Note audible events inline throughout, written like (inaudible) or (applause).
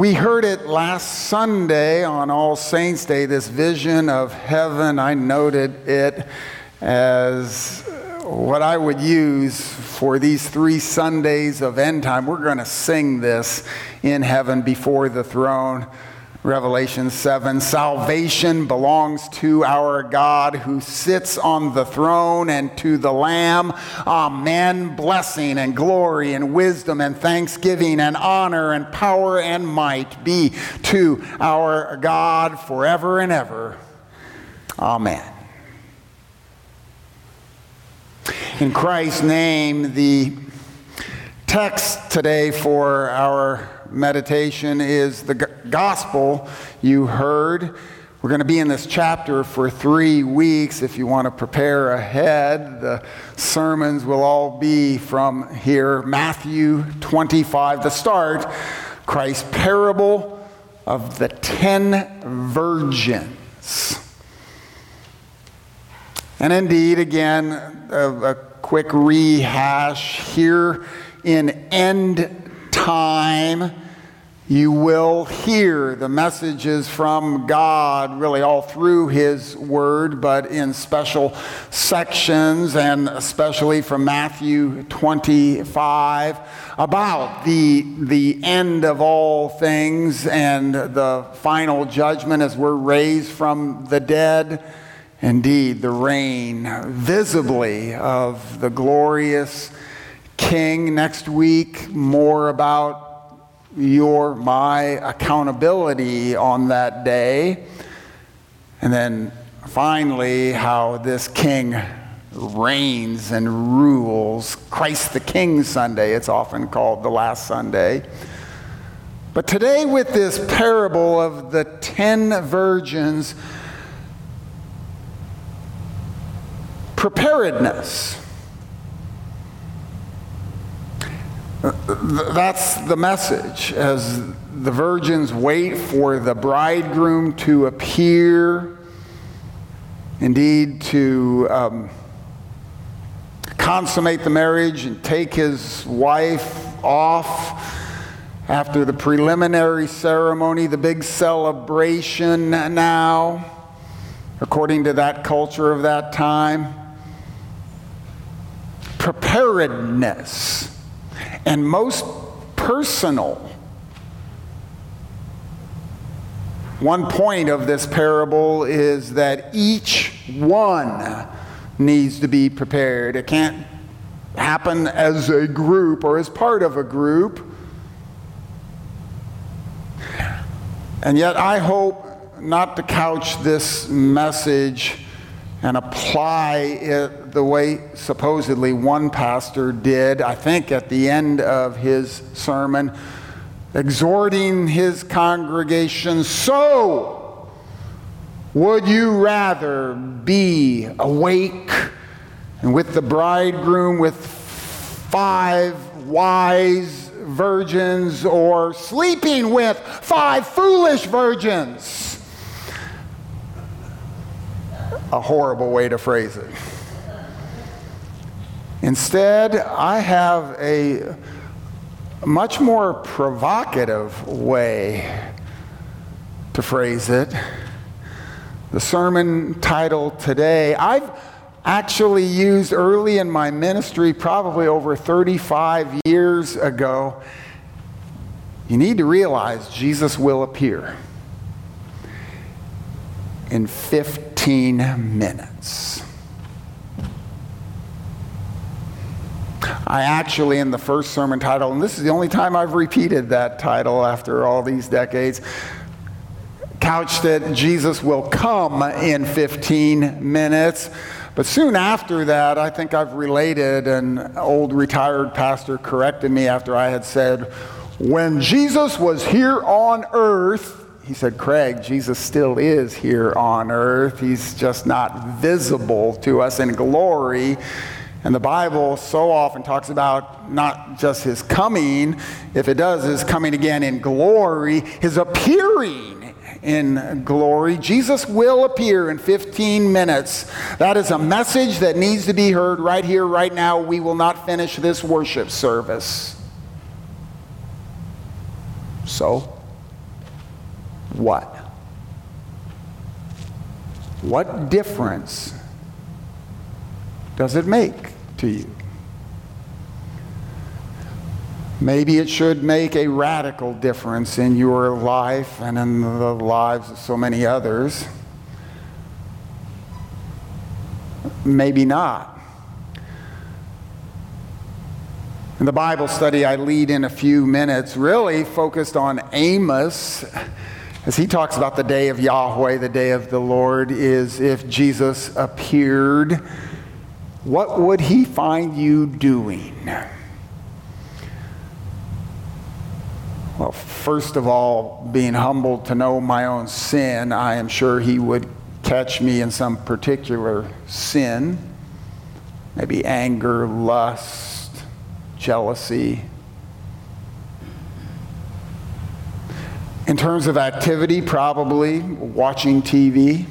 We heard it last Sunday on All Saints' Day, this vision of heaven. I noted it as what I would use for these three Sundays of end time. We're going to sing this in heaven before the throne. Revelation 7 Salvation belongs to our God who sits on the throne and to the Lamb. Amen. Blessing and glory and wisdom and thanksgiving and honor and power and might be to our God forever and ever. Amen. In Christ's name, the text today for our meditation is the gospel you heard. We're going to be in this chapter for three weeks. If you want to prepare ahead, the sermons will all be from here. Matthew 25, the start, Christ's parable of the ten virgins. And indeed, again, a, a quick rehash here in end time you will hear the messages from God really all through His Word, but in special sections, and especially from Matthew 25, about the, the end of all things and the final judgment as we're raised from the dead. Indeed, the reign visibly of the glorious King. Next week, more about your, my accountability on that day. And then finally, how this king reigns and rules. Christ the King Sunday, it's often called the last Sunday. But today, with this parable of the ten virgins, preparedness. That's the message as the virgins wait for the bridegroom to appear, indeed, to um, consummate the marriage and take his wife off after the preliminary ceremony, the big celebration now, according to that culture of that time. Preparedness and most personal. One point of this parable is that each one needs to be prepared. It can't happen as a group or as part of a group. And yet, I hope not to couch this message and apply it the way supposedly one pastor did, I think at the end of his sermon, exhorting his congregation so would you rather be awake and with the bridegroom with five wise virgins or sleeping with five foolish virgins? a horrible way to phrase it. Instead, I have a much more provocative way to phrase it. The sermon title today, I've actually used early in my ministry, probably over 35 years ago. You need to realize Jesus will appear in 15 minutes. I actually, in the first sermon title, and this is the only time I've repeated that title after all these decades, couched it Jesus will come in 15 minutes. But soon after that, I think I've related, an old retired pastor corrected me after I had said, When Jesus was here on earth, he said, Craig, Jesus still is here on earth. He's just not visible to us in glory. And the Bible so often talks about not just his coming, if it does, his coming again in glory, his appearing in glory. Jesus will appear in 15 minutes. That is a message that needs to be heard right here, right now. We will not finish this worship service. So, what? What difference does it make to you? Maybe it should make a radical difference in your life and in the lives of so many others. Maybe not. In the Bible study I lead in a few minutes, really focused on Amos, as he talks about the day of Yahweh, the day of the Lord, is if Jesus appeared, what would he find you doing? Well, first of all, being humbled to know my own sin, I am sure he would catch me in some particular sin, maybe anger, lust, jealousy. In terms of activity, probably watching TV,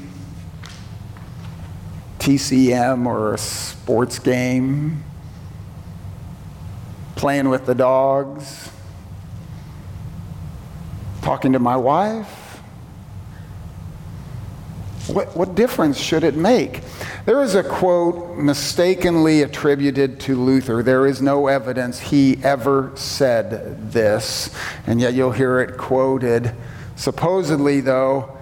TCM or a sports game, playing with the dogs talking to my wife? What, what difference should it make? There is a quote mistakenly attributed to Luther. There is no evidence he ever said this, and yet you'll hear it quoted. Supposedly, though,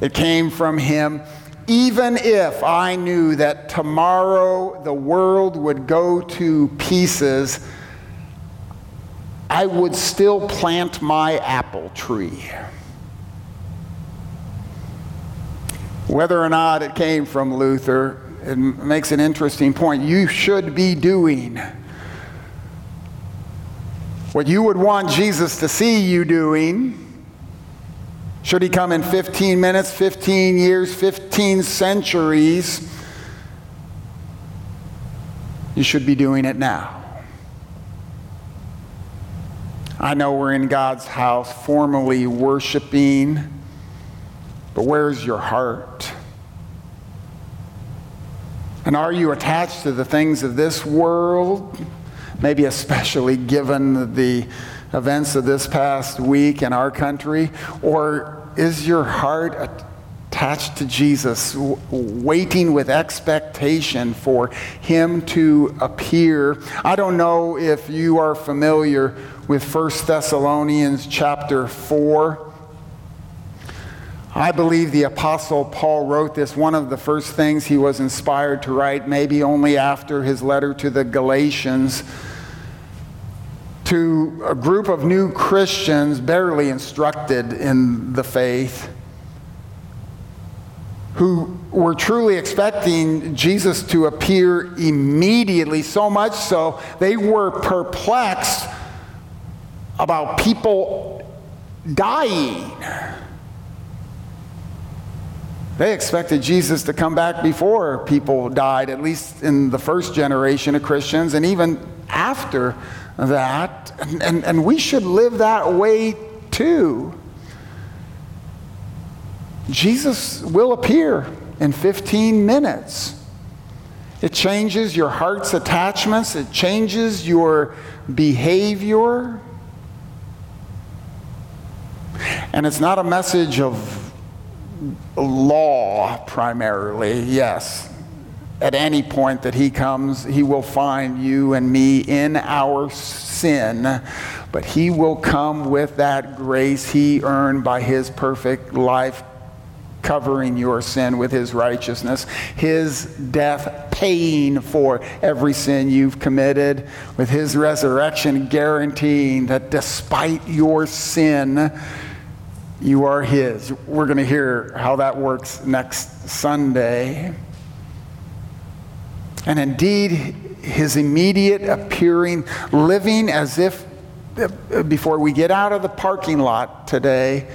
it came from him. Even if I knew that tomorrow the world would go to pieces, I would still plant my apple tree. Whether or not it came from Luther, it makes an interesting point. You should be doing what you would want Jesus to see you doing. Should he come in 15 minutes, 15 years, 15 centuries? You should be doing it now. I know we're in God's house formally worshiping, but where's your heart? And are you attached to the things of this world? Maybe especially given the events of this past week in our country? Or is your heart attached to Jesus, waiting with expectation for him to appear? I don't know if you are familiar with 1 Thessalonians chapter 4. I believe the Apostle Paul wrote this, one of the first things he was inspired to write, maybe only after his letter to the Galatians, to a group of new Christians barely instructed in the faith who were truly expecting Jesus to appear immediately, so much so they were perplexed about people dying. They expected Jesus to come back before people died, at least in the first generation of Christians, and even after that. And, and, and we should live that way too. Jesus will appear in 15 minutes. It changes your heart's attachments, it changes your behavior. And it's not a message of law primarily, yes. At any point that he comes, he will find you and me in our sin, but he will come with that grace he earned by his perfect life covering your sin with his righteousness, his death paying for every sin you've committed, with his resurrection guaranteeing that despite your sin, you are His. We're going to hear how that works next Sunday. And indeed, His immediate appearing, living as if uh, before we get out of the parking lot today,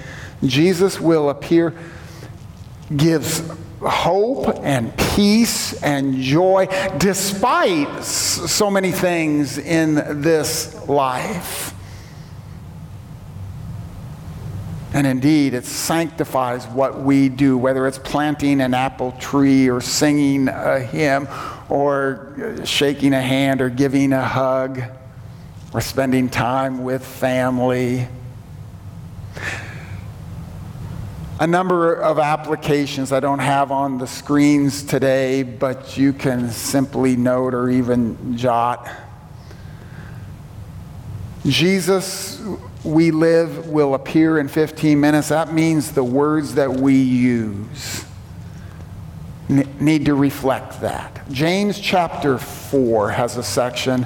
Jesus will appear, gives hope and peace and joy despite so many things in this life. And indeed, it sanctifies what we do, whether it's planting an apple tree or singing a hymn or uh, shaking a hand or giving a hug or spending time with family. a number of applications I don't have on the screens today, but you can simply note or even jot. Jesus, we live, will appear in 15 minutes. That means the words that we use need to reflect that. James chapter 4 has a section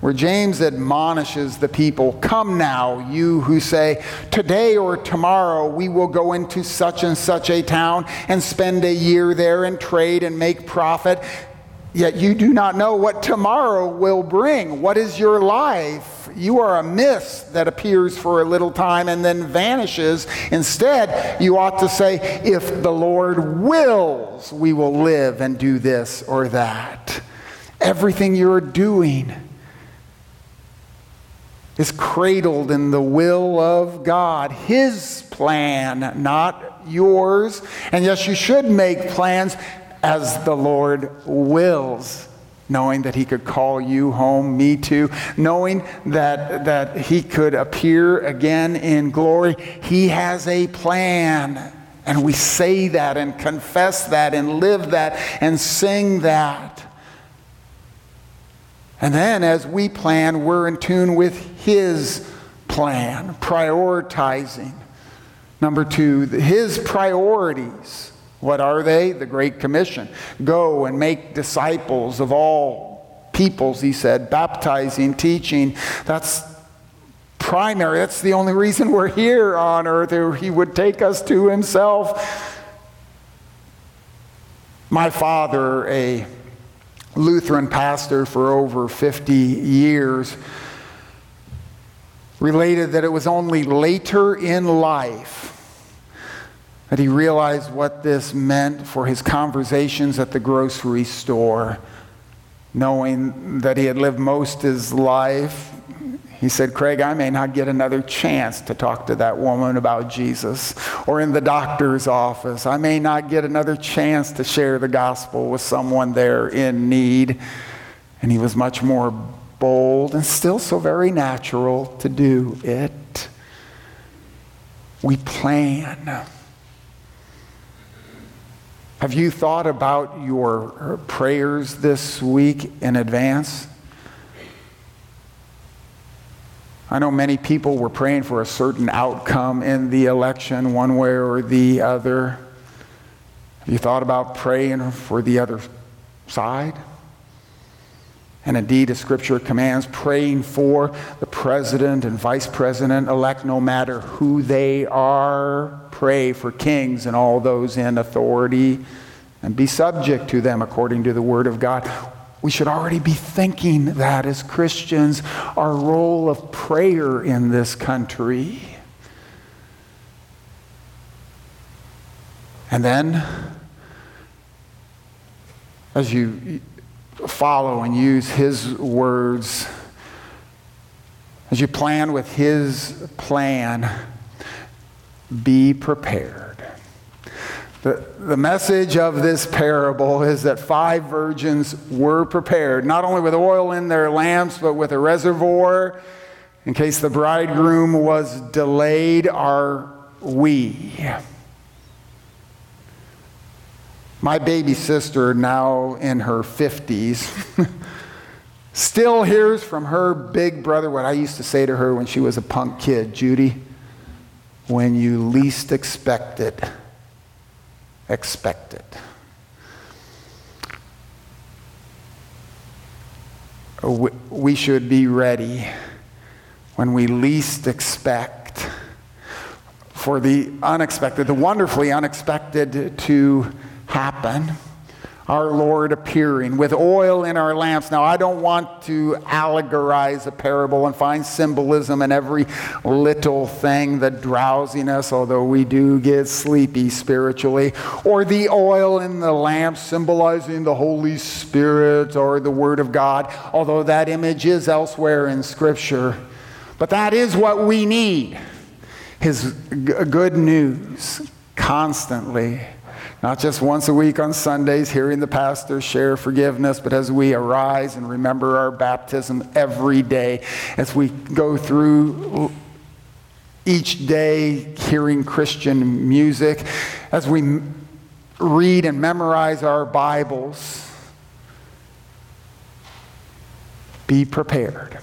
where James admonishes the people Come now, you who say, Today or tomorrow we will go into such and such a town and spend a year there and trade and make profit. Yet you do not know what tomorrow will bring. What is your life? You are a mist that appears for a little time and then vanishes. Instead, you ought to say, If the Lord wills, we will live and do this or that. Everything you're doing is cradled in the will of God, His plan, not yours. And yes, you should make plans as the Lord wills, knowing that He could call you home, me too, knowing that, that He could appear again in glory. He has a plan. And we say that and confess that and live that and sing that. And then as we plan, we're in tune with his plan, prioritizing. Number two, his priorities. What are they? The Great Commission. Go and make disciples of all peoples, he said, baptizing, teaching. That's primary. That's the only reason we're here on earth. He would take us to himself. My father, a Lutheran pastor for over 50 years, related that it was only later in life that he realized what this meant for his conversations at the grocery store, knowing that he had lived most his life. He said, Craig, I may not get another chance to talk to that woman about Jesus. Or in the doctor's office, I may not get another chance to share the gospel with someone there in need. And he was much more bold and still so very natural to do it. We plan. Have you thought about your prayers this week in advance? I know many people were praying for a certain outcome in the election, one way or the other. Have you thought about praying for the other side? And indeed, as Scripture commands, praying for the president and vice president elect, no matter who they are. Pray for kings and all those in authority and be subject to them according to the Word of God. We should already be thinking that as Christians, our role of prayer in this country. And then, as you follow and use His words, as you plan with His plan, be prepared. The, the message of this parable is that five virgins were prepared, not only with oil in their lamps, but with a reservoir in case the bridegroom was delayed. Are we? My baby sister, now in her 50s, (laughs) still hears from her big brother what I used to say to her when she was a punk kid Judy, when you least expect it, expect it. We should be ready when we least expect for the unexpected, the wonderfully unexpected to happen. Our Lord appearing with oil in our lamps. Now, I don't want to allegorize a parable and find symbolism in every little thing, the drowsiness, although we do get sleepy spiritually, or the oil in the lamp symbolizing the Holy Spirit or the Word of God, although that image is elsewhere in Scripture. But that is what we need His good news constantly not just once a week on Sundays, hearing the pastor share forgiveness, but as we arise and remember our baptism every day, as we go through each day hearing Christian music, as we read and memorize our Bibles, be prepared.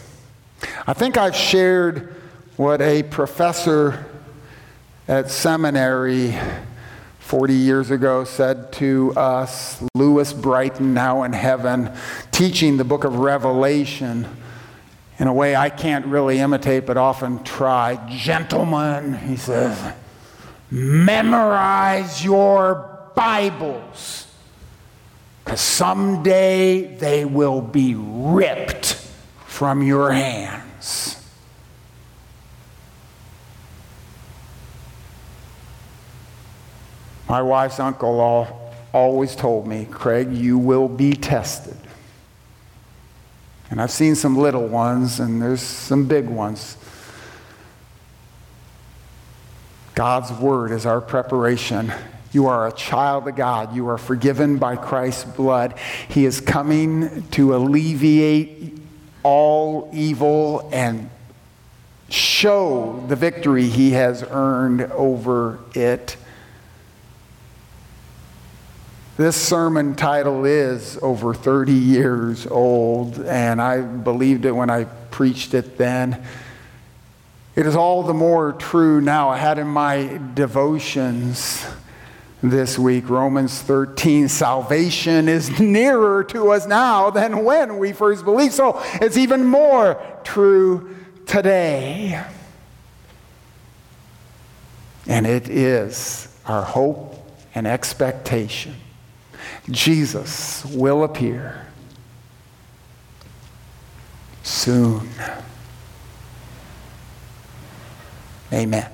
I think I've shared what a professor at seminary 40 years ago said to us, Louis Brighton, now in heaven, teaching the book of Revelation in a way I can't really imitate, but often try. Gentlemen, he says, memorize your Bibles, because someday they will be ripped from your hands. My wife's uncle always told me, Craig, you will be tested. And I've seen some little ones, and there's some big ones. God's word is our preparation. You are a child of God. You are forgiven by Christ's blood. He is coming to alleviate all evil and show the victory he has earned over it. This sermon title is over 30 years old, and I believed it when I preached it then. It is all the more true now. I had in my devotions this week Romans 13 salvation is nearer to us now than when we first believed. So it's even more true today. And it is our hope and expectation. Jesus will appear soon. Amen.